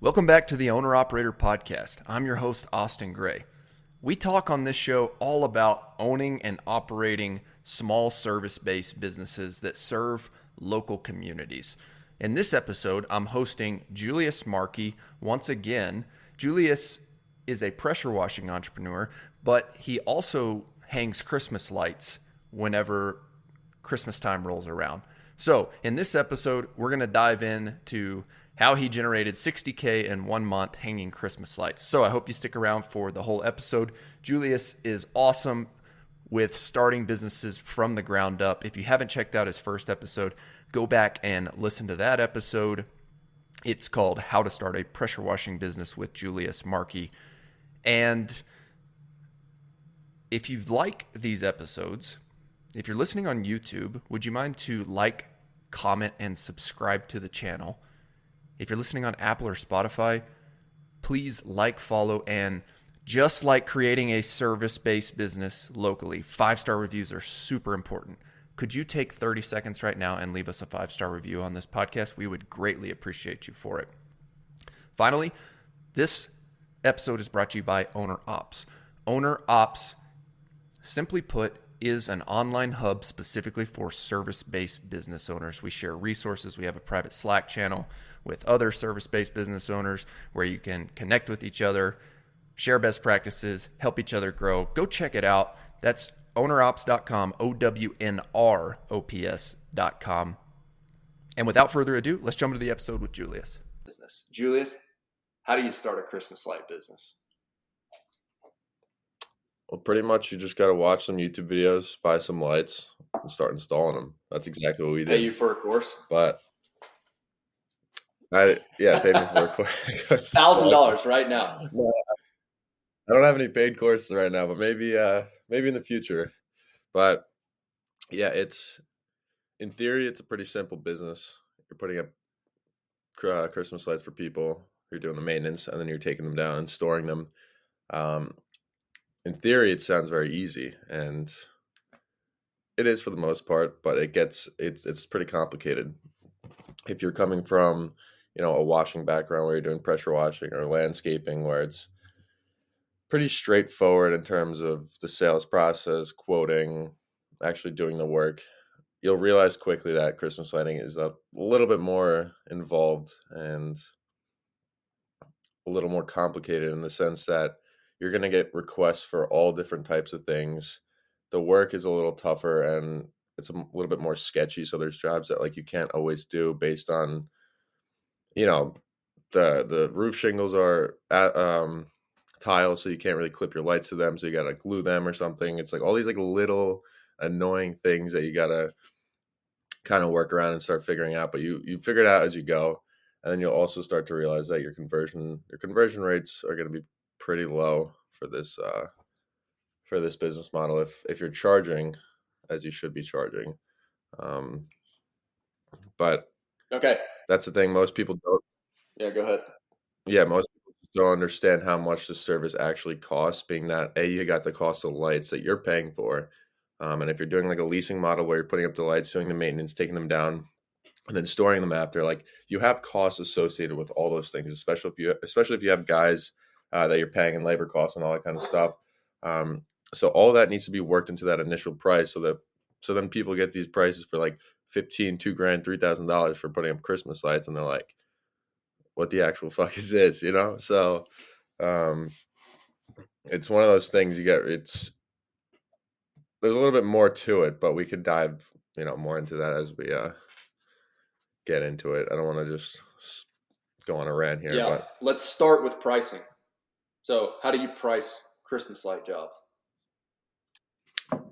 Welcome back to the Owner Operator Podcast. I'm your host, Austin Gray. We talk on this show all about owning and operating small service based businesses that serve local communities. In this episode, I'm hosting Julius Marchi once again. Julius is a pressure washing entrepreneur, but he also hangs Christmas lights whenever Christmas time rolls around. So, in this episode, we're going to dive into how he generated 60K in one month hanging Christmas lights. So, I hope you stick around for the whole episode. Julius is awesome with starting businesses from the ground up. If you haven't checked out his first episode, go back and listen to that episode. It's called How to Start a Pressure Washing Business with Julius Marchi. And if you like these episodes, if you're listening on YouTube, would you mind to like, comment, and subscribe to the channel? If you're listening on Apple or Spotify, please like, follow, and just like creating a service based business locally, five star reviews are super important. Could you take 30 seconds right now and leave us a five star review on this podcast? We would greatly appreciate you for it. Finally, this episode is brought to you by Owner Ops. Owner Ops, simply put, is an online hub specifically for service based business owners. We share resources. We have a private Slack channel with other service based business owners where you can connect with each other share best practices, help each other grow. Go check it out. That's ownerops.com, O W N R O P S.com. And without further ado, let's jump into the episode with Julius. Business. Julius, how do you start a Christmas light business? Well, pretty much you just got to watch some YouTube videos, buy some lights, and start installing them. That's exactly what we did. Pay you for a course? But I, yeah, pay me for a course. Thousand dollars right now. No, I don't have any paid courses right now, but maybe uh maybe in the future. But yeah, it's in theory it's a pretty simple business. You're putting up uh, Christmas lights for people. You're doing the maintenance, and then you're taking them down and storing them. Um, in theory, it sounds very easy, and it is for the most part. But it gets it's it's pretty complicated. If you're coming from you know a washing background where you're doing pressure washing or landscaping, where it's pretty straightforward in terms of the sales process, quoting, actually doing the work. You'll realize quickly that Christmas lighting is a little bit more involved and a little more complicated in the sense that you're going to get requests for all different types of things. The work is a little tougher and it's a little bit more sketchy. So there's jobs that like you can't always do based on, you know, the the roof shingles are at, um, tiles, so you can't really clip your lights to them. So you gotta glue them or something. It's like all these like little annoying things that you gotta kind of work around and start figuring out. But you you figure it out as you go, and then you'll also start to realize that your conversion your conversion rates are going to be pretty low for this uh, for this business model if if you're charging as you should be charging. Um, but okay, that's the thing. Most people don't. Yeah, go ahead. Yeah, most people don't understand how much the service actually costs, being that A, you got the cost of the lights that you're paying for. Um, and if you're doing like a leasing model where you're putting up the lights, doing the maintenance, taking them down, and then storing them after, like you have costs associated with all those things, especially if you especially if you have guys uh, that you're paying in labor costs and all that kind of stuff. Um, so all that needs to be worked into that initial price so that so then people get these prices for like 15, two grand, three thousand dollars for putting up Christmas lights, and they're like, what the actual fuck is this, you know? So um it's one of those things you get it's there's a little bit more to it, but we could dive, you know, more into that as we uh get into it. I don't want to just go on a rant here. Yeah, but. let's start with pricing. So, how do you price Christmas light jobs?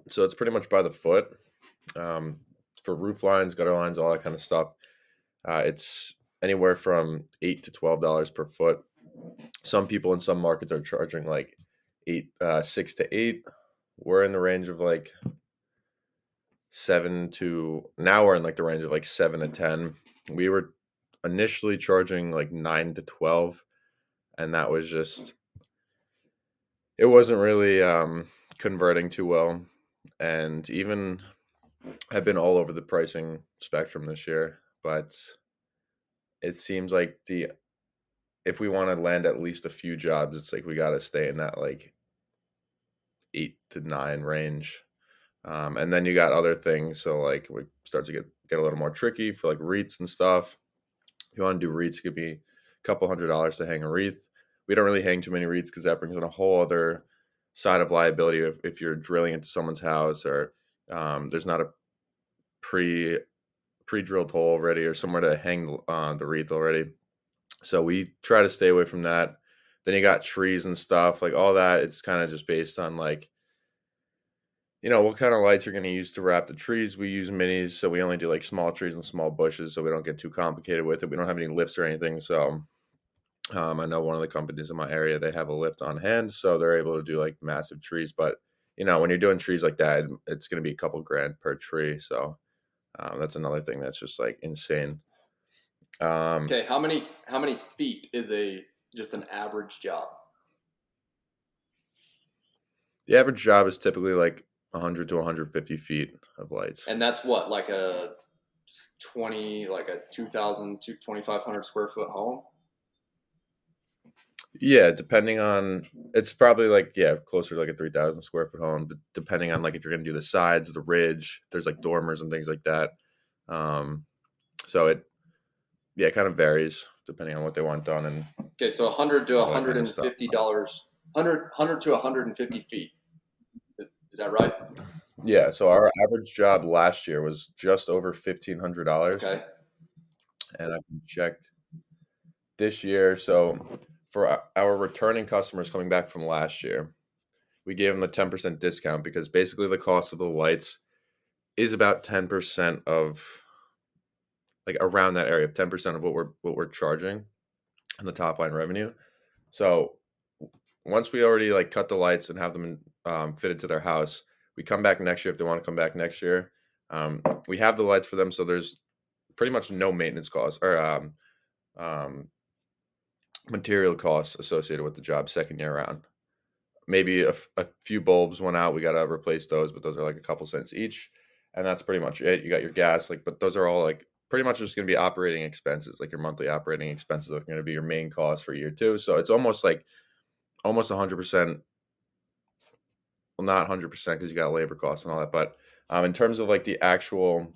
So it's pretty much by the foot. Um, for roof lines, gutter lines, all that kind of stuff. Uh, it's anywhere from eight to twelve dollars per foot. Some people in some markets are charging like eight, uh, six to eight. We're in the range of like seven to now we're in like the range of like seven to ten. We were initially charging like nine to twelve, and that was just it wasn't really um, converting too well. And even I've been all over the pricing spectrum this year, but it seems like the if we want to land at least a few jobs, it's like we got to stay in that like eight to nine range. Um, and then you got other things. So like we start to get get a little more tricky for like wreaths and stuff. If you want to do wreaths, it could be a couple hundred dollars to hang a wreath. We don't really hang too many wreaths because that brings in a whole other side of liability if, if you're drilling into someone's house or um, there's not a pre pre drilled hole already or somewhere to hang uh, the wreath already. So we try to stay away from that. Then you got trees and stuff like all that. It's kind of just based on like you know what kind of lights you're going to use to wrap the trees. We use minis, so we only do like small trees and small bushes, so we don't get too complicated with it. We don't have any lifts or anything, so um, I know one of the companies in my area they have a lift on hand, so they're able to do like massive trees. But you know, when you're doing trees like that, it's going to be a couple grand per tree. So um, that's another thing that's just like insane. Um, okay, how many how many feet is a just an average job? The average job is typically like 100 to 150 feet of lights, and that's what like a 20 like a 2,000 to 2,500 square foot home. Yeah, depending on it's probably like yeah, closer to like a three thousand square foot home. But depending on like if you're gonna do the sides, the ridge, there's like dormers and things like that. Um, so it yeah, it kind of varies depending on what they want done. And okay, so hundred to hundred and fifty dollars, 100, 100 to hundred and fifty feet. Is that right? Yeah. So our average job last year was just over fifteen hundred dollars. Okay. And I checked this year. So for our returning customers coming back from last year, we gave them a 10% discount because basically the cost of the lights is about 10% of like around that area, 10% of what we're what we're charging on the top line revenue. So once we already like cut the lights and have them um, fitted to their house, we come back next year if they want to come back next year. Um, we have the lights for them, so there's pretty much no maintenance costs or um, um, material costs associated with the job second year round. Maybe a, a few bulbs went out. We got to replace those, but those are like a couple cents each. And that's pretty much it. You got your gas, like, but those are all like pretty much just going to be operating expenses, like your monthly operating expenses are going to be your main cost for year two. So it's almost like almost 100%. Well, not 100% because you got labor costs and all that. But um, in terms of like the actual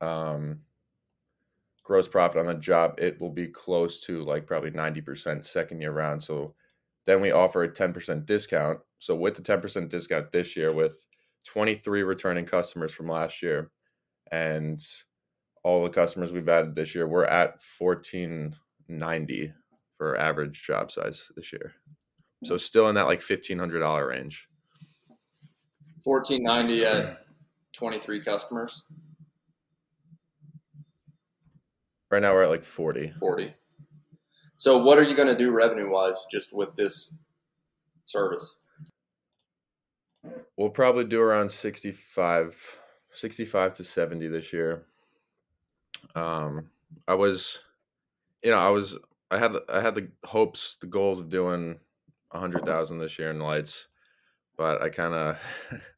um, gross profit on the job, it will be close to like probably 90% second year round. So then we offer a 10% discount. So with the 10% discount this year, with 23 returning customers from last year, and all the customers we've added this year, we're at 1490 for average job size this year. So mm. still in that like $1,500 range. 1490 at 23 customers. Right now we're at like 40. 40. So what are you going to do revenue wise just with this service? We'll probably do around 65 65 to 70 this year. Um I was you know, I was I had I had the hopes, the goals of doing 100,000 this year in lights, but I kind of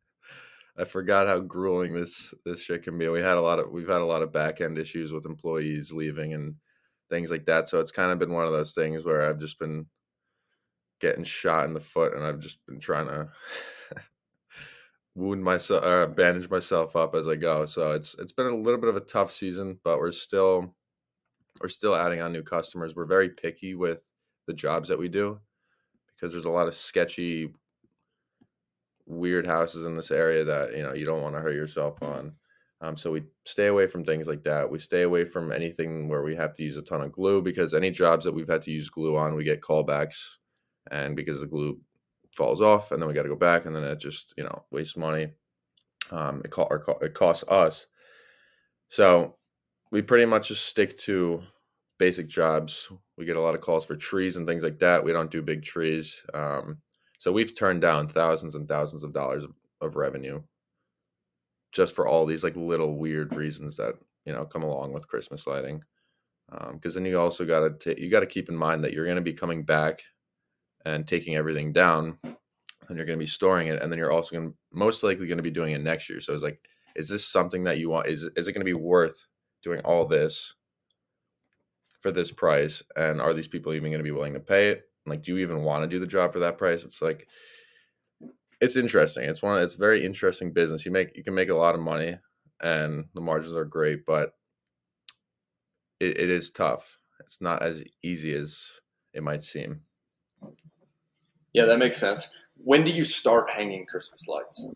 I forgot how grueling this this shit can be. We had a lot of we've had a lot of back end issues with employees leaving and things like that. So it's kind of been one of those things where I've just been getting shot in the foot, and I've just been trying to wound myself or uh, bandage myself up as I go. So it's it's been a little bit of a tough season, but we're still we're still adding on new customers. We're very picky with the jobs that we do because there's a lot of sketchy weird houses in this area that you know you don't want to hurt yourself on. Um, so we stay away from things like that. We stay away from anything where we have to use a ton of glue because any jobs that we've had to use glue on, we get callbacks, and because the glue falls off, and then we got to go back, and then it just you know wastes money. Um, it, co- it costs us. So we pretty much just stick to basic jobs. We get a lot of calls for trees and things like that. We don't do big trees. Um, so we've turned down thousands and thousands of dollars of, of revenue just for all these like little weird reasons that you know come along with Christmas lighting. Because um, then you also got to you got to keep in mind that you're going to be coming back and taking everything down, and you're going to be storing it, and then you're also going most likely going to be doing it next year. So it's like, is this something that you want? Is is it going to be worth doing all this for this price and are these people even going to be willing to pay it like do you even want to do the job for that price? It's like it's interesting. It's one it's very interesting business. You make you can make a lot of money and the margins are great but it, it is tough. It's not as easy as it might seem. Yeah that makes sense. When do you start hanging christmas lights?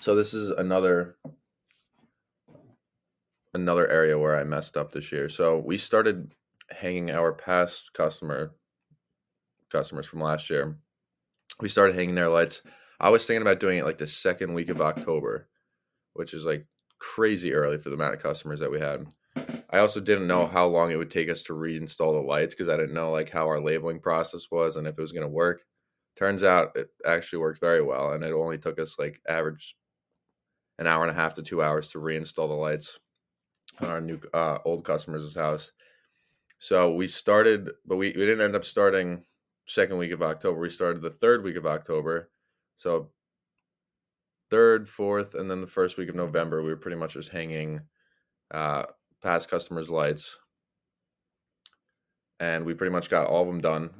So this is another another area where I messed up this year. So we started hanging our past customer customers from last year. We started hanging their lights. I was thinking about doing it like the second week of October, which is like crazy early for the amount of customers that we had. I also didn't know how long it would take us to reinstall the lights because I didn't know like how our labeling process was and if it was going to work. Turns out it actually works very well, and it only took us like average an hour and a half to two hours to reinstall the lights on our new uh, old customers' house. So we started, but we, we didn't end up starting second week of October. We started the third week of October. So third, fourth, and then the first week of November, we were pretty much just hanging uh, past customers' lights. And we pretty much got all of them done.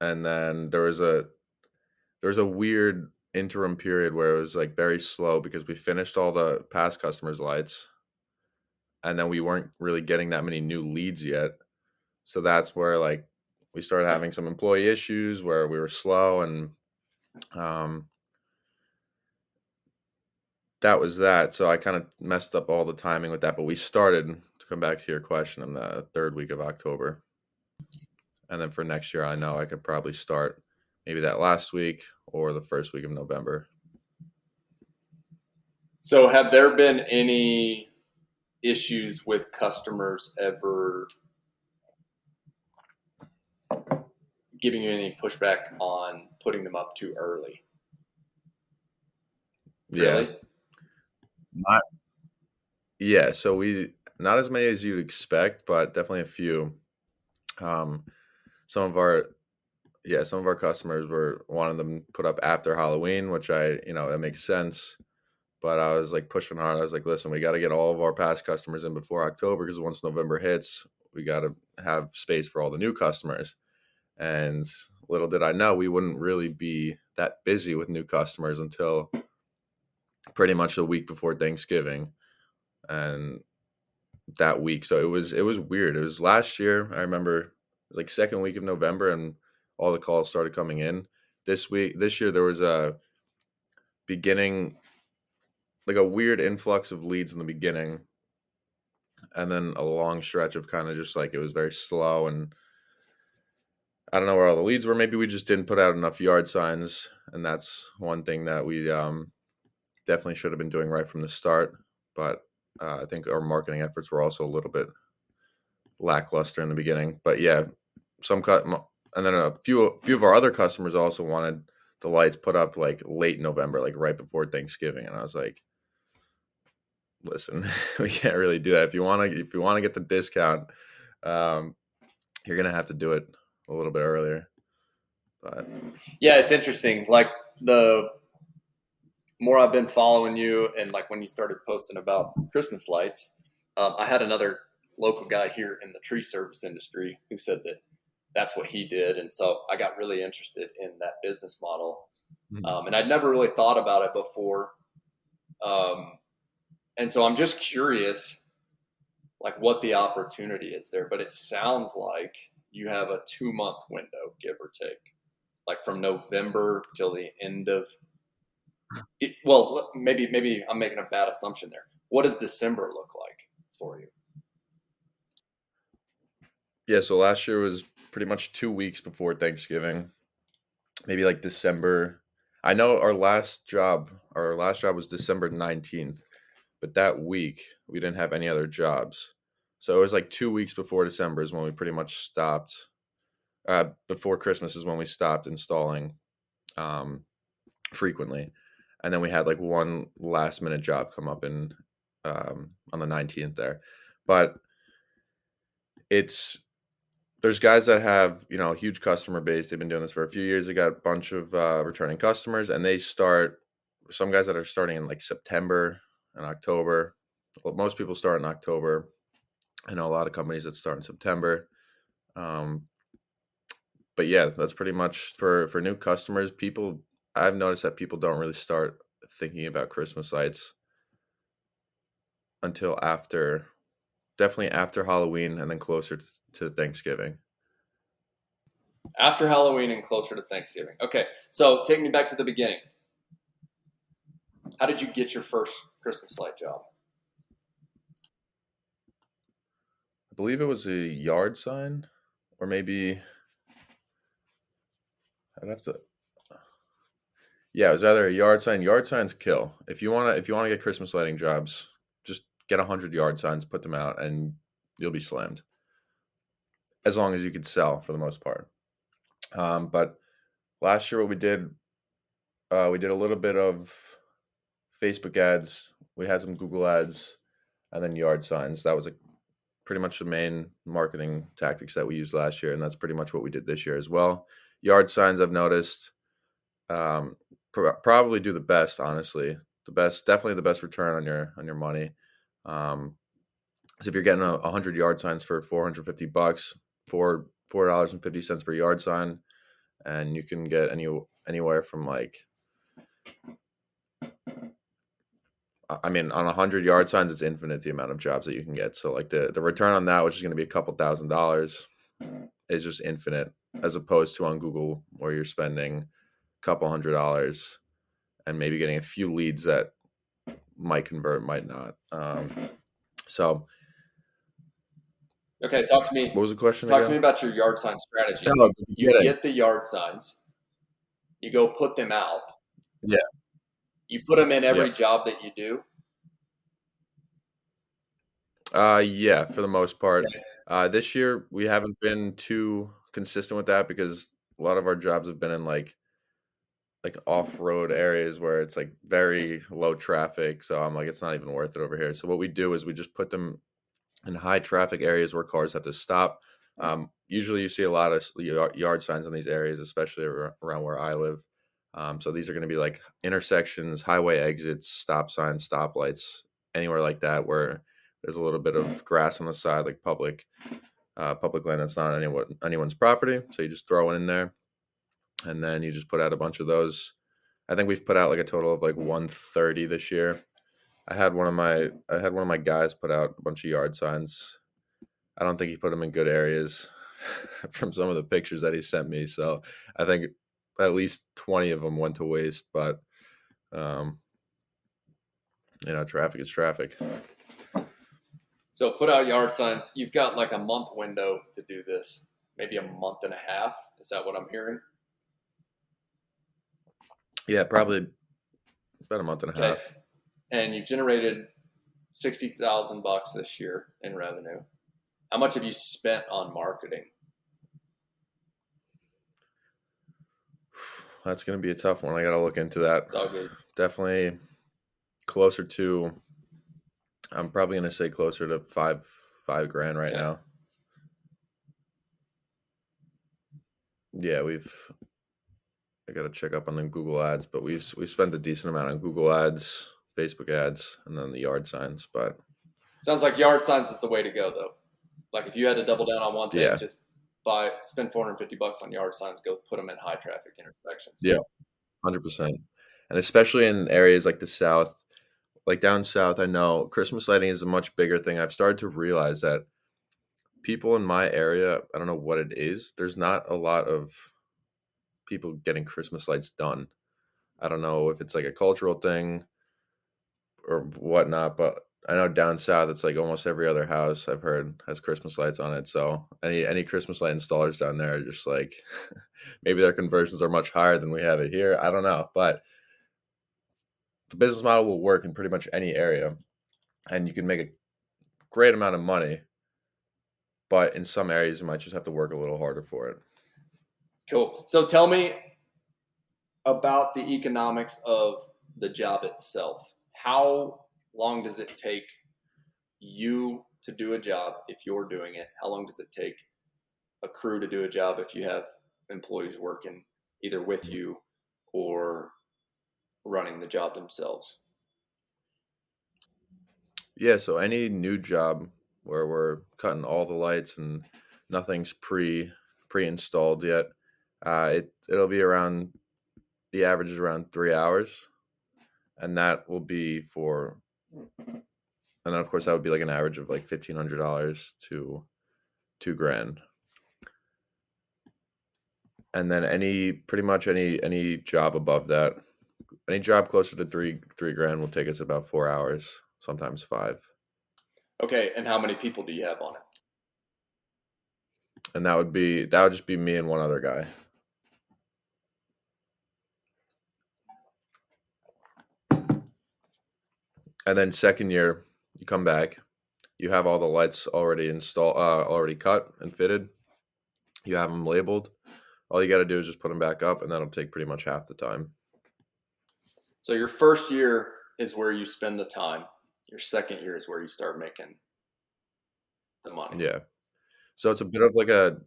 And then there was a there was a weird interim period where it was like very slow because we finished all the past customers' lights and then we weren't really getting that many new leads yet. So that's where like we started having some employee issues where we were slow and um that was that. So I kind of messed up all the timing with that, but we started to come back to your question in the third week of October. And then for next year, I know I could probably start maybe that last week or the first week of November. So have there been any issues with customers ever giving you any pushback on putting them up too early? Really? Yeah. Not Yeah, so we not as many as you'd expect, but definitely a few. Um some of our yeah, some of our customers were wanting them put up after Halloween, which I, you know, that makes sense. But I was like pushing hard. I was like, listen, we got to get all of our past customers in before October because once November hits, we got to have space for all the new customers. And little did I know, we wouldn't really be that busy with new customers until pretty much the week before Thanksgiving. And that week, so it was it was weird. It was last year. I remember it was like second week of November, and all the calls started coming in. This week, this year, there was a beginning like a weird influx of leads in the beginning and then a long stretch of kind of just like it was very slow and I don't know where all the leads were. Maybe we just didn't put out enough yard signs, and that's one thing that we um, definitely should have been doing right from the start. But uh, I think our marketing efforts were also a little bit lackluster in the beginning. But yeah, some cut, and then a few a few of our other customers also wanted the lights put up like late November, like right before Thanksgiving, and I was like, listen, we can't really do that. If you want to, if you want to get the discount, um, you're gonna have to do it a little bit earlier. But yeah, it's interesting. Like the more I've been following you, and like when you started posting about Christmas lights, um, I had another local guy here in the tree service industry who said that that's what he did, and so I got really interested in that business model. Mm-hmm. Um, and I'd never really thought about it before. Um, and so I'm just curious, like what the opportunity is there. But it sounds like you have a two month window, give or take, like from November till the end of. Well, maybe maybe I'm making a bad assumption there. What does December look like for you? Yeah, so last year was pretty much two weeks before Thanksgiving, maybe like December. I know our last job, our last job was December 19th. But that week, we didn't have any other jobs. So it was like two weeks before December is when we pretty much stopped. Uh, before Christmas is when we stopped installing um, frequently. And then we had like one last minute job come up in um, on the 19th there. But it's there's guys that have you know a huge customer base. They've been doing this for a few years. They got a bunch of uh, returning customers, and they start some guys that are starting in like September, and October. well, most people start in October. I know a lot of companies that start in September. Um, but yeah, that's pretty much for for new customers. People, I've noticed that people don't really start thinking about Christmas lights until after, definitely after Halloween, and then closer to, to Thanksgiving. After Halloween and closer to Thanksgiving. Okay, so take me back to the beginning. How did you get your first Christmas light job? I believe it was a yard sign, or maybe I'd have to. Yeah, it was either a yard sign. Yard signs kill. If you want to, if you want to get Christmas lighting jobs, just get hundred yard signs, put them out, and you'll be slammed. As long as you could sell, for the most part. Um, but last year, what we did, uh, we did a little bit of Facebook ads. We had some Google ads, and then yard signs. That was a pretty much the main marketing tactics that we used last year, and that's pretty much what we did this year as well. Yard signs, I've noticed, um, pr- probably do the best. Honestly, the best, definitely the best return on your on your money. Um, so if you're getting a, hundred yard signs for 450 bucks, four four dollars and fifty cents per yard sign, and you can get any anywhere from like I mean, on a hundred yard signs, it's infinite the amount of jobs that you can get. So like the the return on that, which is going to be a couple thousand dollars, is just infinite, as opposed to on Google where you're spending a couple hundred dollars and maybe getting a few leads that might convert, might not. Um, so. Okay, talk to me. What was the question? Talk again? to me about your yard sign strategy. Oh, you get the yard signs, you go put them out. Yeah. You put them in every Yeah. job that you do. Uh, yeah, for the most part. Okay. Uh, this year we haven't been too consistent with that because a lot of our jobs have been in like like off-road areas where it's like very low traffic. So I'm like, it's not even worth it over here. So what we do is we just put them in high traffic areas where cars have to stop. Um, usually you see a lot of yard signs in these areas, especially around where I live. Um, so these are going to be like intersections, highway exits, stop signs, stoplights, anywhere like that where there's a little bit of grass on the side, like public uh, public land that's not on anyone anyone's property. So you just throw it in there, and then you just put out a bunch of those. I think we've put out like a total of like 130 this year. I had one of my I had one of my guys put out a bunch of yard signs. I don't think he put them in good areas from some of the pictures that he sent me. So I think at least 20 of them went to waste. But um, you know, traffic is traffic. So put out yard signs. You've got like a month window to do this, maybe a month and a half. Is that what I'm hearing? Yeah, probably about a month and a Okay. half. And you've generated sixty thousand bucks this year in revenue. How much have you spent on marketing? That's going to be a tough one. I got to look into that. It's all good. Definitely closer to. I'm probably going to say closer to five five grand right Okay. now. Yeah, we've. I got to check up on the Google ads, but we've we spent a decent amount on Google ads, Facebook ads, and then the yard signs. But Sounds like yard signs is the way to go, though. Like if you had to double down on one thing, Yeah. just buy, spend 450 bucks on yard signs, go put them in high traffic intersections. Yeah. hundred percent, and especially in areas like the South, like down south, I know Christmas lighting is a much bigger thing. I've started to realize that people in my area, I don't know what it is. There's not a lot of people getting Christmas lights done. I don't know if it's like a cultural thing or whatnot, but I know down south it's like almost every other house I've heard has Christmas lights on it. So any any Christmas light installers down there are just like maybe their conversions are much higher than we have it here. I don't know, but the business model will work in pretty much any area, and you can make a great amount of money. But in some areas, you might just have to work a little harder for it. Cool. So tell me about the economics of the job itself. How long does it take you to do a job if you're doing it? How long does it take a crew to do a job if you have employees working either with you or running the job themselves? Yeah, so any new job where we're cutting all the lights and nothing's pre pre installed yet, uh, it it'll be around the average is around three hours, and that will be for, and then of course that would be like an average of like fifteen hundred dollars to two grand, and then any pretty much any any job above that, any job closer to three three grand will take us about four hours, sometimes five. Okay, and how many people do you have on it? and that would be that would just be me and one other guy. And then second year, you come back, you have all the lights already installed, uh, already cut and fitted. You have them labeled. All you got to do is just put them back up, and that'll take pretty much half the time. So your first year is where you spend the time. Your second year is where you start making the money. Yeah. So it's a bit of like a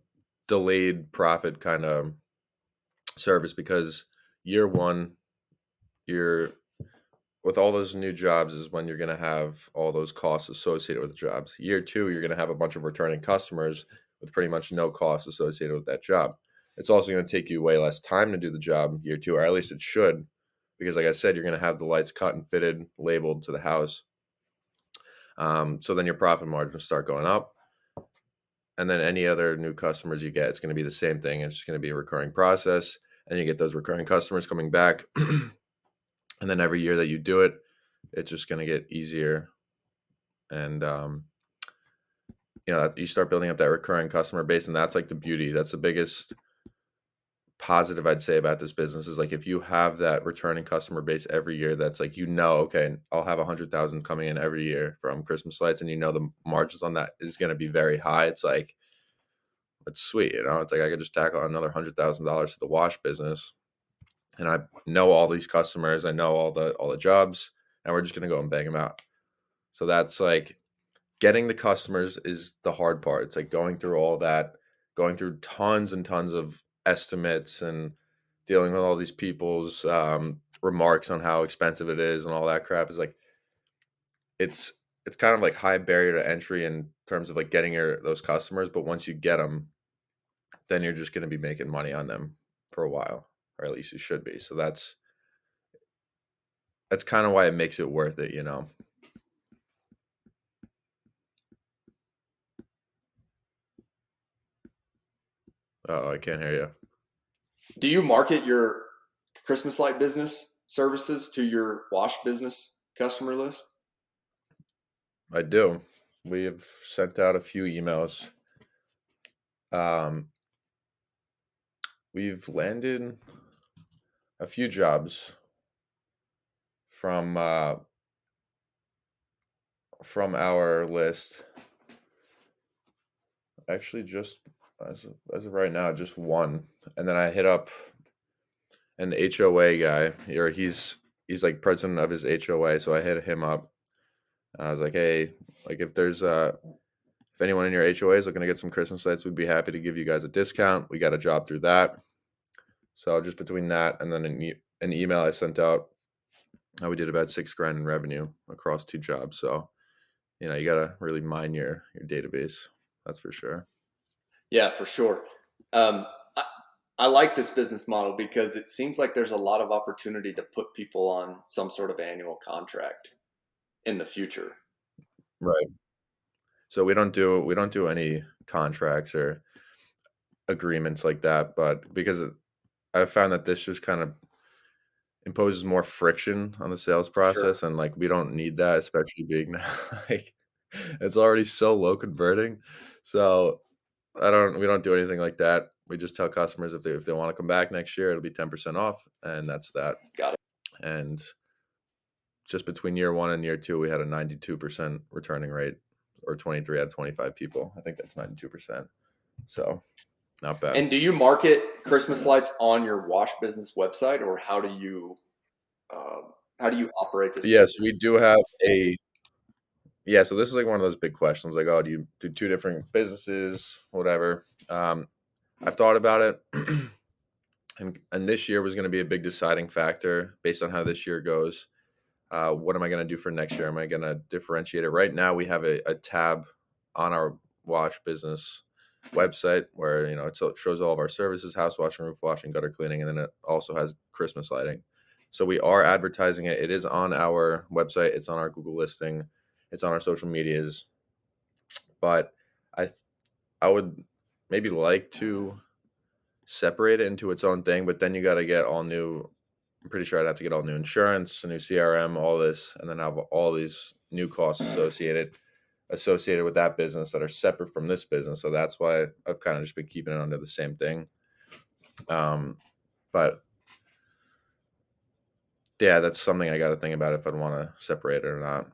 delayed profit kind of service because year one, you're with all those new jobs is when you're going to have all those costs associated with the jobs. Year two, you're going to have a bunch of returning customers with pretty much no costs associated with that job. It's also going to take you way less time to do the job year two, or at least it should, because like I said, you're going to have the lights cut and fitted, labeled to the house. Um, so then your profit margins start going up and then any other new customers you get, it's going to be the same thing. It's just going to be a recurring process, and you get those recurring customers coming back, and then every year that you do it, it's just going to get easier, and um, you know you start building up that recurring customer base, and that's like the beauty. That's the biggest positive I'd say about this business is like if you have that returning customer base every year, that's like you know, okay, I'll have a hundred thousand coming in every year from Christmas lights, and you know the margins on that is going to be very high. It's like it's sweet, you know. It's like I could just tackle another hundred thousand dollars to the wash business, and I know all these customers, I know all the all the jobs, and we're just to go and bang them out. So that's like getting the customers is the hard part. It's like going through all that, going through tons and tons of estimates and dealing with all these people's um, remarks on how expensive it is and all that crap is like it's it's kind of like high barrier to entry in terms of like getting your those customers but once you get them then you're just going to be making money on them for a while or at least you should be so that's that's kind of why it makes it worth it you know Oh, I can't hear you. Do you market your Christmas light business services to your wash business customer list? I do. We have sent out a few emails. Um, we've landed a few jobs from uh, from our list. Actually, just as of, as of right now, just one. And then I hit up an HOA guy, or he's he's like president of his HOA. So I hit him up. I was like, hey, like if there's uh if anyone in your HOA is looking to get some Christmas lights, we'd be happy to give you guys a discount. We got a job through that. So just between that and then an, e- an email I sent out, uh, we did about six grand in revenue across two jobs. So, you know, you got to really mine your your database. That's for sure. Yeah, for sure. Um, I, I like this business model because it seems like there's a lot of opportunity to put people on some sort of annual contract in the future. Right. So we don't do we don't do any contracts or agreements like that, but because I found that this just kind of imposes more friction on the sales process, sure. and like we don't need that, especially being like it's already so low converting. So I don't. We don't do anything like that. We just tell customers if they if they want to come back next year, it'll be ten percent off, and that's that. Got it. And just between year one and year two, we had a ninety-two percent returning rate, or twenty-three out of twenty-five people. I think that's ninety-two percent. So, not bad. And do you market Christmas lights on your wash business website, or how do you uh, how do you operate this? Yes, business? we do have a yeah, so this is like one of those big questions, like, oh, do you do two different businesses, whatever? Um, I've thought about it, and and this year was going to be a big deciding factor based on how this year goes. Uh, what am I going to do for next year? Am I going to differentiate it? Right now, we have a, a tab on our wash business website where you know it shows all of our services house washing roof washing gutter cleaning and then it also has christmas lighting. So we are advertising it. It is on our website. It's on our google listing. It's on our social medias. But i i would maybe like to separate it into its own thing but then you got to get all new i'm pretty sure i'd have to get all new insurance a new crm all this and then have all these new costs associated associated with that business that are separate from this business. So that's why I've kind of just been keeping it under the same thing. Um, but yeah, that's something I got to think about if I'd want to separate it or not.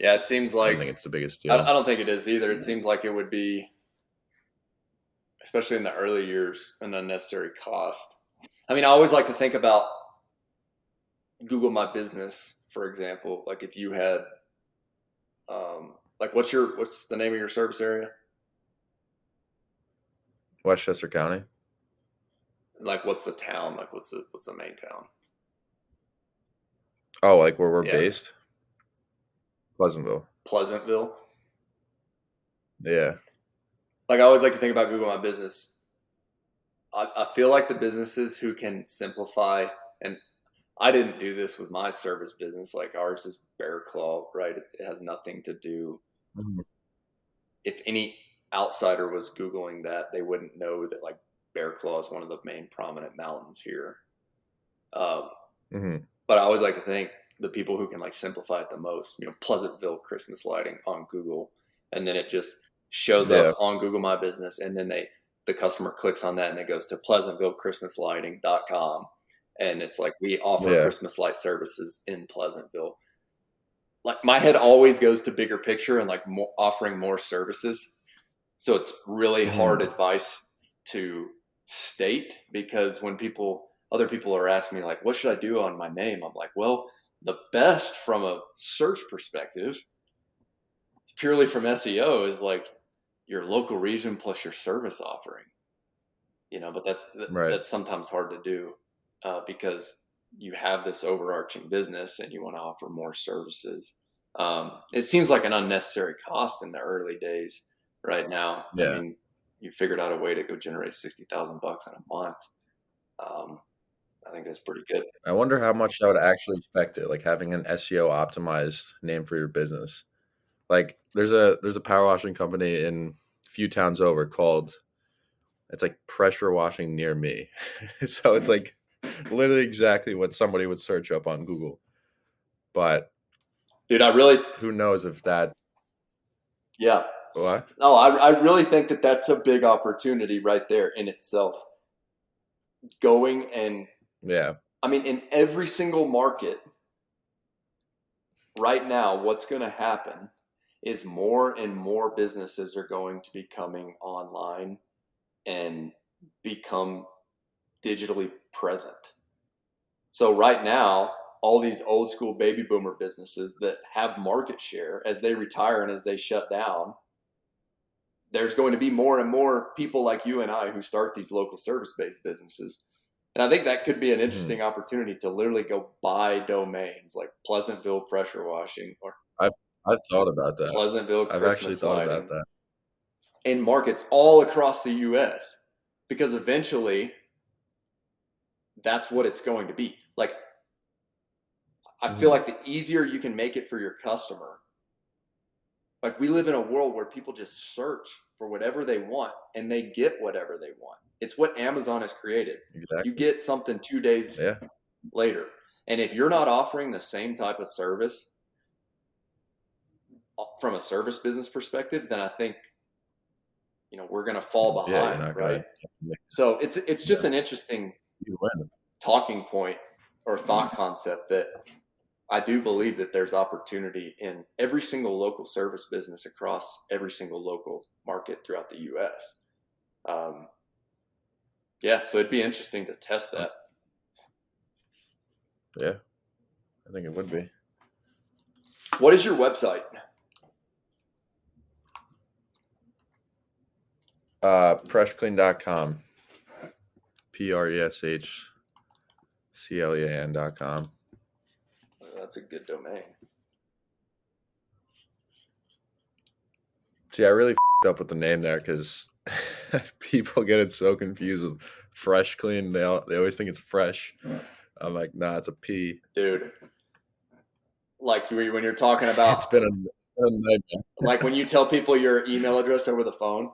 Yeah, it seems like I think it's the biggest deal. I, I don't think it is either. It seems like it would be, especially in the early years, an unnecessary cost. I mean, I always like to think about Google My Business, for example. Like if you had um, like, what's your what's the name of your service area? Westchester County. Like, what's the town? Like, what's the what's the main town? Oh, like where we're yeah. based. Pleasantville. Pleasantville. Yeah. Like I always like to think about Google My Business. I, I feel like the businesses who can simplify and I didn't do this with my service business. Like ours is Bear Claw, right? It's, it has nothing to do. Mm-hmm. If any outsider was Googling that, they wouldn't know that like Bear Claw is one of the main prominent mountains here. Um, mm-hmm. But I always like to think the people who can like simplify it the most, you know, Pleasantville Christmas lighting on Google, and then it just shows yeah. up on Google My Business, and then they the customer clicks on that and it goes to pleasantvillechristmaslighting.com and it's like we offer yeah. Christmas light services in Pleasantville. Like my head always goes to bigger picture and like more, offering more services. So it's really mm-hmm. hard advice to state because when people other people are asking me like what should I do on my name? I'm like, well, the best from a search perspective, purely from SEO is like your local region plus your service offering. You know, but that's right. that's sometimes hard to do uh, because you have this overarching business and you want to offer more services. Um, it seems like an unnecessary cost in the early days. Right now, yeah. I mean, you figured out a way to go generate sixty thousand bucks in a month. Um, I think that's pretty good. I wonder how much that would actually affect it, like having an SEO optimized name for your business. Like, there's a there's a power washing company in a few towns over called it's like pressure washing near me. so it's like literally exactly what somebody would search up on Google. But dude, I really who knows if that. Yeah. What? No, I I really think that that's a big opportunity right there in itself. Going and yeah, I mean, in every single market right now, what's going to happen is more and more businesses are going to be coming online and become digitally present. So right now, all these old school baby boomer businesses that have market share as they retire and as they shut down, there's going to be more and more people like you and I who start these local service based businesses. And I think that could be an hmm. interesting mm. opportunity to literally go buy domains like Pleasantville pressure washing or I've I've thought about that. Pleasantville I've actually thought about that. In markets all across the US. Because eventually that's what it's going to be. Like, I feel mm-hmm. like the easier you can make it for your customer, like we live in a world where people just search for whatever they want and they get whatever they want. It's what Amazon has created. Exactly. You get something two days yeah. later. And if you're not offering the same type of service uh, from a service business perspective, then I think you know we're going to fall behind, yeah, right? So it's it's just yeah. an interesting talking point or thought concept that I do believe that there's opportunity in every single local service business across every single local market throughout the U.S. Um, yeah, so it'd be interesting to test that. Yeah, I think it would be. What is your website? Uh, preshclean.com. P R E S H C L E A N dot com. That's a good domain. See, I really f***ed up with the name there because people get it so confused with fresh clean. They all, they always think it's fresh. I'm like, nah, it's a P. Dude. Like you- when you're talking about It's been a, a nightmare. like when you tell people your email address over the phone.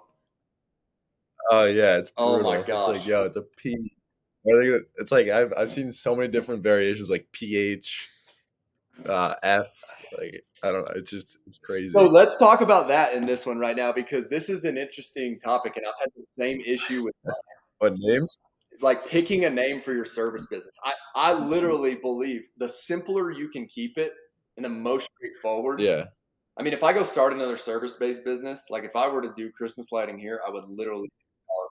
Oh yeah, it's Oh, brutal. my It's like, yo, it's a P. I think It's like I've I've seen so many different variations, like PH, uh, F. Like I don't know. It's just it's crazy. So let's talk about that in this one right now because this is an interesting topic, and I've had the same issue with what names? like picking a name for your service business. I, I literally believe the simpler you can keep it and the most straightforward. Yeah, I mean, if I go start another service based business, like if I were to do Christmas lighting here, I would literally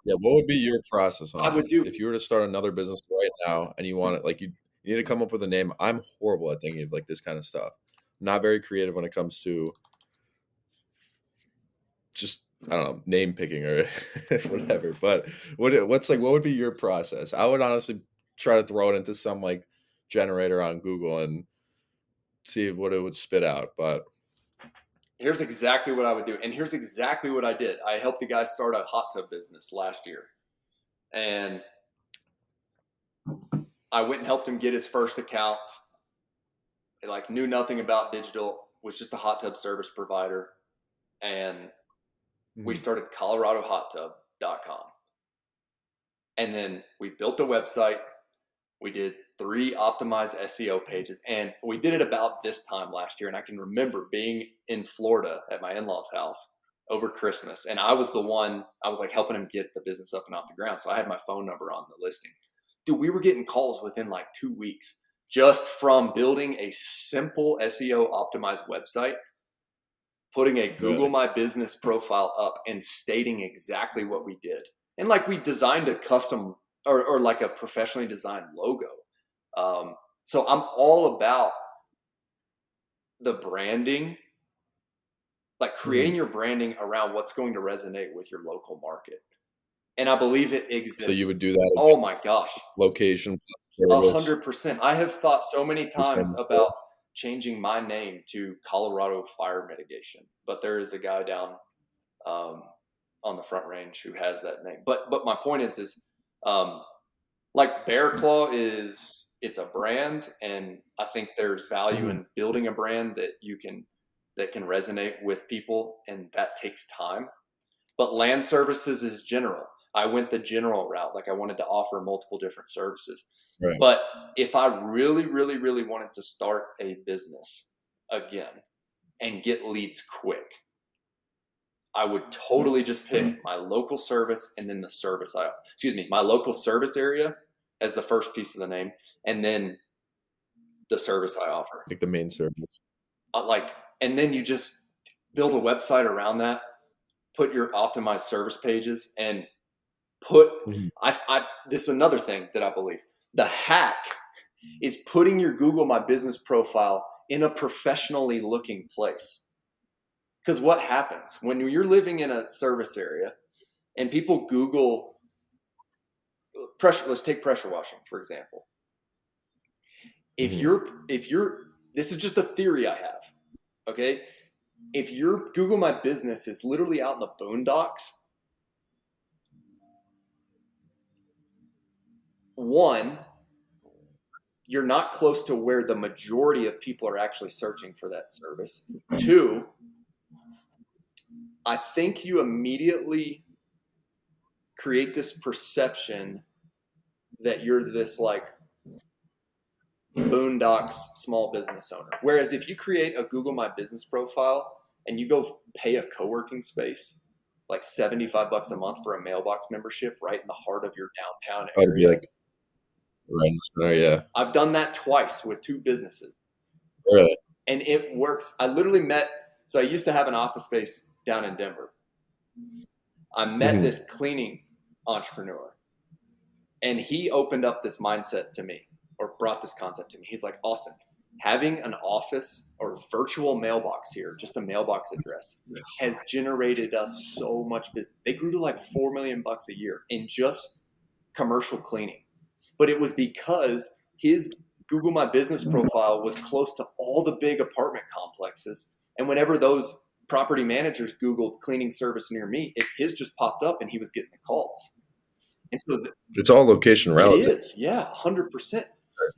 yeah. What would be your process? On I would do- if you were to start another business right now and you want it, like you, you need to come up with a name. I'm horrible at thinking of like this kind of stuff. Not very creative when it comes to just I don't know name picking or whatever. But what what's like what would be your process? I would honestly try to throw it into some like generator on Google and see what it would spit out. But here's exactly what I would do. And here's exactly what I did. I helped a guy start a hot tub business last year. And I went and helped him get his first accounts. He, like knew nothing about digital, was just a hot tub service provider. And we mm-hmm. started coloradohottub.com. And then we built a website. We did three optimized SEO pages. And we did it about this time last year. And I can remember being in Florida at my in law's house over Christmas. And I was the one, I was like helping him get the business up and off the ground. So I had my phone number on the listing. Dude, we were getting calls within like two weeks just from building a simple SEO optimized website putting a Google Really? My Business profile up and stating exactly what we did. And like we designed a custom or, or like a professionally designed logo. Um, so I'm all about the branding, like creating your branding around what's going to resonate with your local market. And I believe it exists. so you would do that oh my gosh, location. a hundred percent. I have thought so many times about changing my name to Colorado Fire Mitigation, but there is a guy down um, on the Front Range who has that name. But but my point is is um, like Bear Claw is it's a brand, and I think there's value Mhm. in building a brand that you can that can resonate with people, and that takes time. But land services is general. I went the general route, like I wanted to offer multiple different services. Right. But if I really, really, really wanted to start a business again and get leads quick, I would totally just pick my local service and then the service I, excuse me, my local service area as the first piece of the name, and then the service I offer. like the main service. Uh, Like, and then you just build a website around that, put your optimized service pages, and put. Mhm. I, I this is another thing that I believe. The hack is putting your Google My Business profile in a professionally looking place. Because what happens when you're living in a service area and people Google pressure, let's take pressure washing, for example. If Mhm. you're, if you're, this is just a theory I have, okay? If your Google My Business is literally out in the boondocks, one, you're not close to where the majority of people are actually searching for that service. Two, I think you immediately create this perception that you're this like boondocks small business owner. Whereas if you create a Google My Business profile and you go pay a co-working space like 75 bucks a month for a mailbox membership right in the heart of your downtown Oh, to be area. like right in the center, yeah. I've done that twice with two businesses Really? and it works. I literally met, so I used to have an office space down in Denver. I met Mhm. this cleaning entrepreneur and he opened up this mindset to me or brought this concept to me. He's like, Austin, having an office or virtual mailbox here, just a mailbox address, has generated us so much business. They grew to like 4 million bucks a year in just commercial cleaning. But it was because his Google My Business profile was close to all the big apartment complexes. And whenever those property managers Googled cleaning service near me, it, his just popped up and he was getting the calls. And so the, It's all location it relative. is, yeah, hundred percent.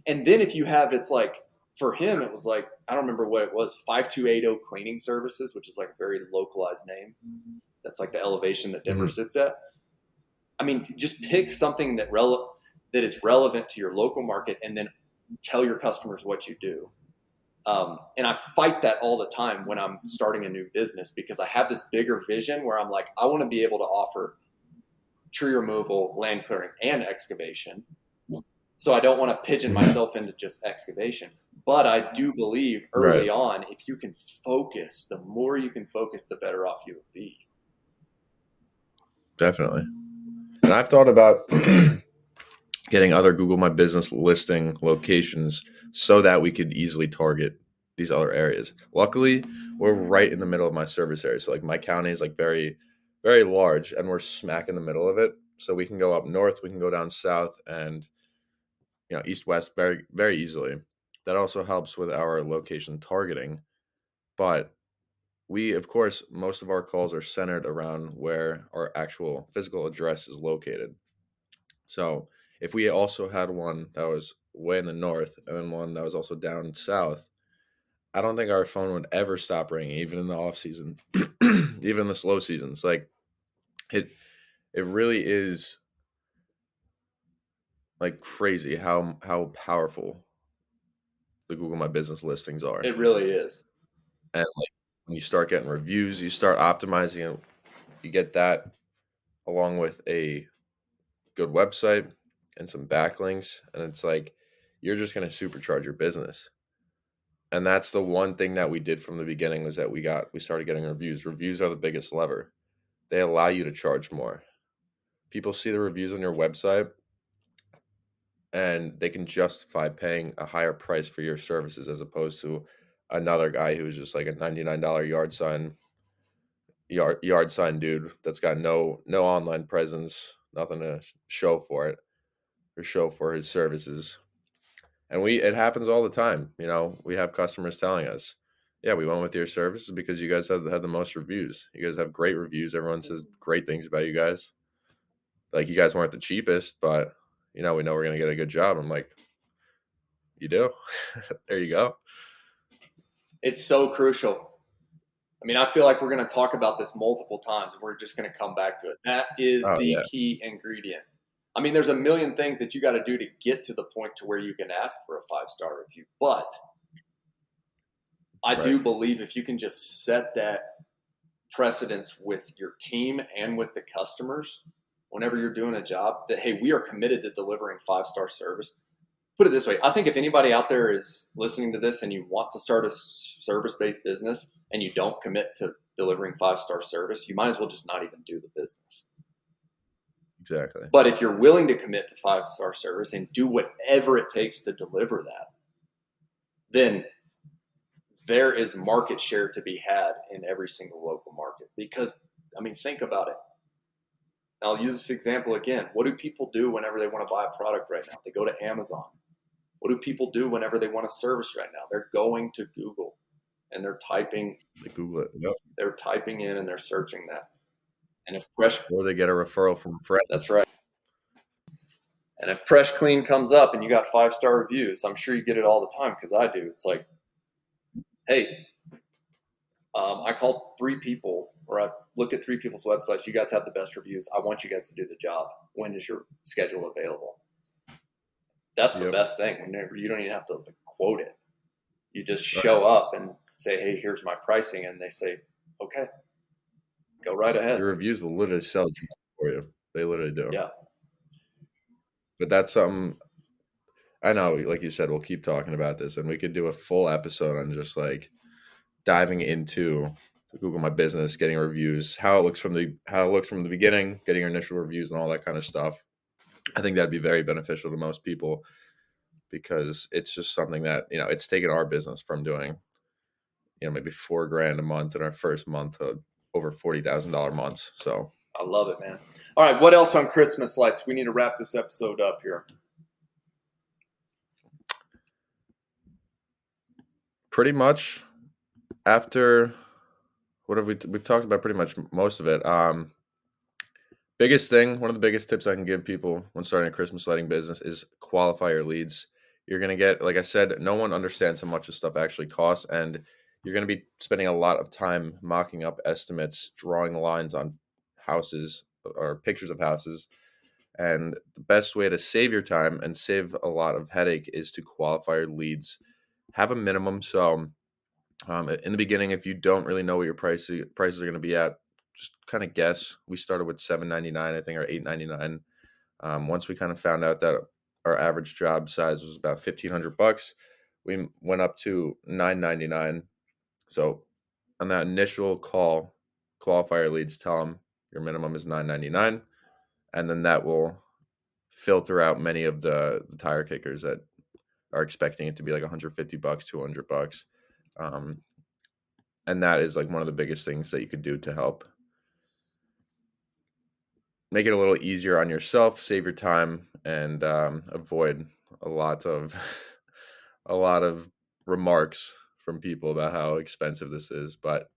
And then if you have, it's like for him, it was like I don't remember what it was, five two eight zero cleaning services, which is like a very localized name. That's like the elevation that Denver sits at. I mean, just pick something that rele- that is relevant to your local market, and then tell your customers what you do. Um, and I fight that all the time when I'm starting a new business because I have this bigger vision where I'm like, I want to be able to offer tree removal, land clearing, and excavation. So I don't want to pigeon mm-hmm. myself into just excavation. But I do believe early Right. on, if you can focus, the more you can focus, the better off you will be. Definitely. And I've thought about getting other Google My Business listing locations so that we could easily target these other areas. Luckily, we're right in the middle of my service area. So like my county is like very, very large and we're smack in the middle of it. So we can go up north, we can go down south and you know, east west very very easily. That also helps with our location targeting. But we of course most of our calls are centered around where our actual physical address is located so if we also had one that was way in the north and then one that was also down south i don't think our phone would ever stop ringing even in the off season even in the slow seasons like it it really is like crazy how how powerful the google my business listings are. It really is. and like when you start getting reviews you start optimizing it you get that along with a good website and some backlinks and it's like you're just going to supercharge your business. And that's the one thing that we did from the beginning was that we got we started getting reviews. Reviews are the biggest lever they allow you to charge more. People see the reviews on your website and they can justify paying a higher price for your services as opposed to another guy who's just like a $99 yard sign yard yard sign dude that's got no no online presence nothing to show for it or show for his services. And we it happens all the time you know we have customers telling us yeah we went with your services because you guys have had the most reviews you guys have great reviews everyone says mm-hmm. great things about you guys like you guys weren't the cheapest but you know we know we're going to get a good job i'm like you do there you go It's so crucial. I mean, I feel like we're going to talk about this multiple times. and We're just going to come back to it. That is Oh, the yeah. key ingredient. I mean, there's a million things that you got to do to get to the point to where you can ask for a five star review. But I do believe if you can just set that precedence with your team and with the customers, whenever you're doing a job, that hey, we are committed to delivering five star service. Put it this way: I think if anybody out there is listening to this and you want to start a service based business and you don't commit to delivering five star service, you might as well just not even do the business. exactly But if you're willing to commit to five star service and do whatever it takes to deliver that, then there is market share to be had in every single local market. Because, I mean, think about it. I'll use this example again. What do people do whenever they want to buy a product right now? They go to Amazon. What do people do whenever they want a service right now? They're going to Google and they're typing, They Google it. Yep. they're typing in and they're searching that. And if fresh Or they get a referral from a friend. That's right. And if Fresh Clean comes up and you got five star reviews, I'm sure you get it all the time because I do. It's like, hey, um, I called three people or I looked at three people's websites. You guys have the best reviews. I want you guys to do the job. When is your schedule available? That's the Yep. best thing. Whenever you don't even have to quote it, you just show up and say, hey, here's my pricing. And they say, okay, go right ahead. Your reviews will literally sell for you. They literally do. Yeah. But that's something I know, like you said, we'll keep talking about this and we could do a full episode on just like diving into Google My Business, getting reviews, how it looks from the how it looks from the beginning, getting your initial reviews and all that kind of stuff. I think that'd be very beneficial to most people because it's just something that, you know, it's taken our business from doing, you know, maybe four grand a month in our first month to over forty thousand dollar months. So I love it, man. All right, what else on Christmas lights? We need to wrap this episode up here. Pretty much after what have we we've talked about pretty much most of it. Um, biggest thing, one of the biggest tips I can give people when starting a Christmas lighting business is qualify your leads. You're gonna get, like I said, no one understands how much this stuff actually costs, and you're gonna be spending a lot of time mocking up estimates, drawing lines on houses or pictures of houses. And the best way to save your time and save a lot of headache is to qualify your leads. Have a minimum. So um, in the beginning, if you don't really know what your price, prices are going to be at, just kind of guess. We started with seven ninety nine, I think, or eight ninety nine. Um, once we kind of found out that our average job size was about fifteen hundred bucks, we went up to nine ninety nine. So on that initial call, qualifier leads tell them your minimum is nine ninety nine, and then that will filter out many of the the tire kickers that are expecting it to be like 150 bucks, 200 bucks. Um, and that is like one of the biggest things that you could do to help make it a little easier on yourself, save your time, and um, avoid a lot of a lot of remarks from people about how expensive this is. But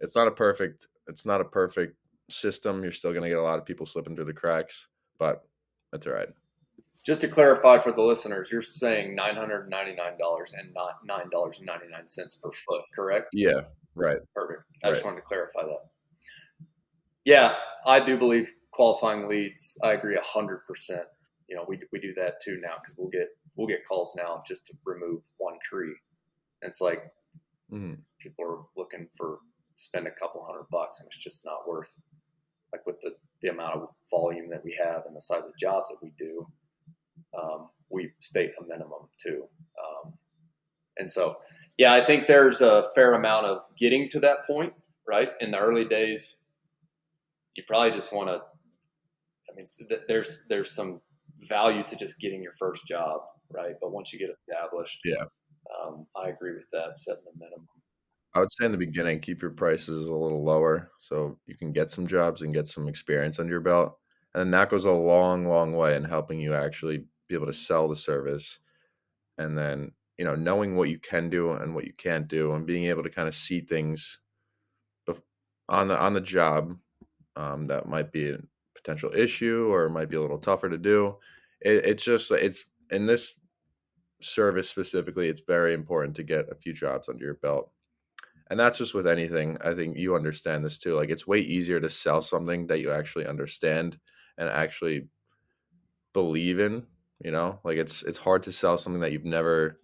it's not a perfect it's not a perfect system. You're still going to get a lot of people slipping through the cracks, but that's all right. Just to clarify for the listeners, you're saying nine hundred ninety nine dollars and not nine dollars and ninety nine cents per foot, correct? Yeah, right. Perfect. I right. just wanted to clarify that. Yeah, I do believe qualifying leads. I agree hundred percent. You know, we we do that too now because we'll get we'll get calls now just to remove one tree. And it's like mm. people are looking for spend a couple hundred bucks, and it's just not worth. Like with the the amount of volume that we have and the size of jobs that we do, um, we state a minimum too. Um, and so, yeah, I think there's a fair amount of getting to that point, right? In the early days, you probably just want to. I mean, there's there's some value to just getting your first job, right? But once you get established, yeah, um, I agree with that. Setting the minimum. I would say in the beginning, keep your prices a little lower so you can get some jobs and get some experience under your belt. And then that goes a long, long way in helping you actually be able to sell the service and then you know knowing what you can do and what you can't do and being able to kind of see things on the on the job um, that might be a potential issue or it might be a little tougher to do it, it's just it's in this service specifically it's very important to get a few jobs under your belt. And that's just with anything i think you understand this too like it's way easier to sell something that you actually understand and actually believe in you know? Like it's it's hard to sell something that you've never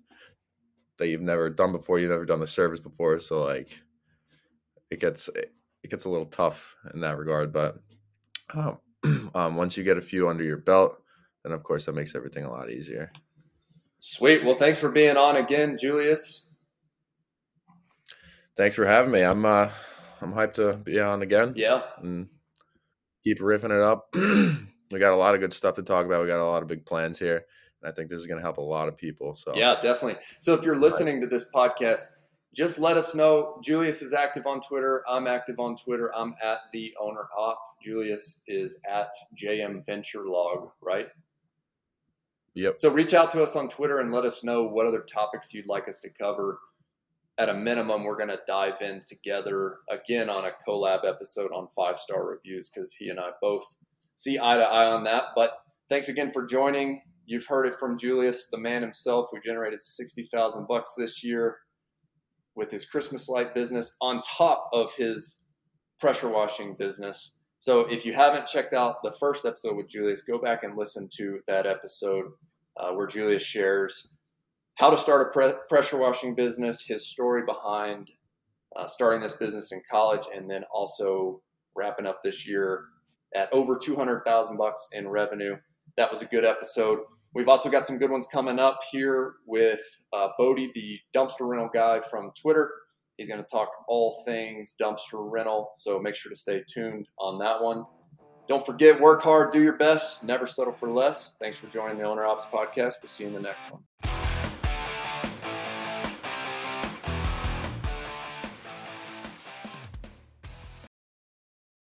that you've never done before you've never done the service before so like it gets it gets a little tough in that regard but um, um, once you get a few under your belt then of course that makes everything a lot easier. Sweet. Well thanks for being on again julius. Thanks for having me. I'm uh i'm hyped to be on again. Yeah. And keep riffing it up we got a lot of good stuff to talk about. We got a lot of big plans here. And I think this is going to help a lot of people. So, yeah, definitely. So, if you're listening to this podcast, just let us know. Julius is active on Twitter. I'm active on Twitter. I'm at the owner op. Julius is at JM Venture Log, right? Yep. So reach out to us on Twitter and let us know what other topics you'd like us to cover. At a minimum, we're going to dive in together again on a collab episode on five star reviews because he and I both see eye to eye on that. But thanks again for joining. You've heard it from Julius, the man himself, who generated sixty thousand bucks this year with his Christmas light business on top of his pressure washing business. So if you haven't checked out the first episode with Julius, go back and listen to that episode uh, where Julius shares how to start a pre- pressure washing business, his story behind uh, starting this business in college, and then also wrapping up this year at over 200,000 bucks in revenue. That was a good episode. We've also got some good ones coming up here with uh, Bodie, the dumpster rental guy from Twitter. He's going to talk all things dumpster rental, so make sure to stay tuned on that one. Don't forget, work hard, do your best, never settle for less. Thanks for joining the Owner Ops podcast. We'll see you in the next one.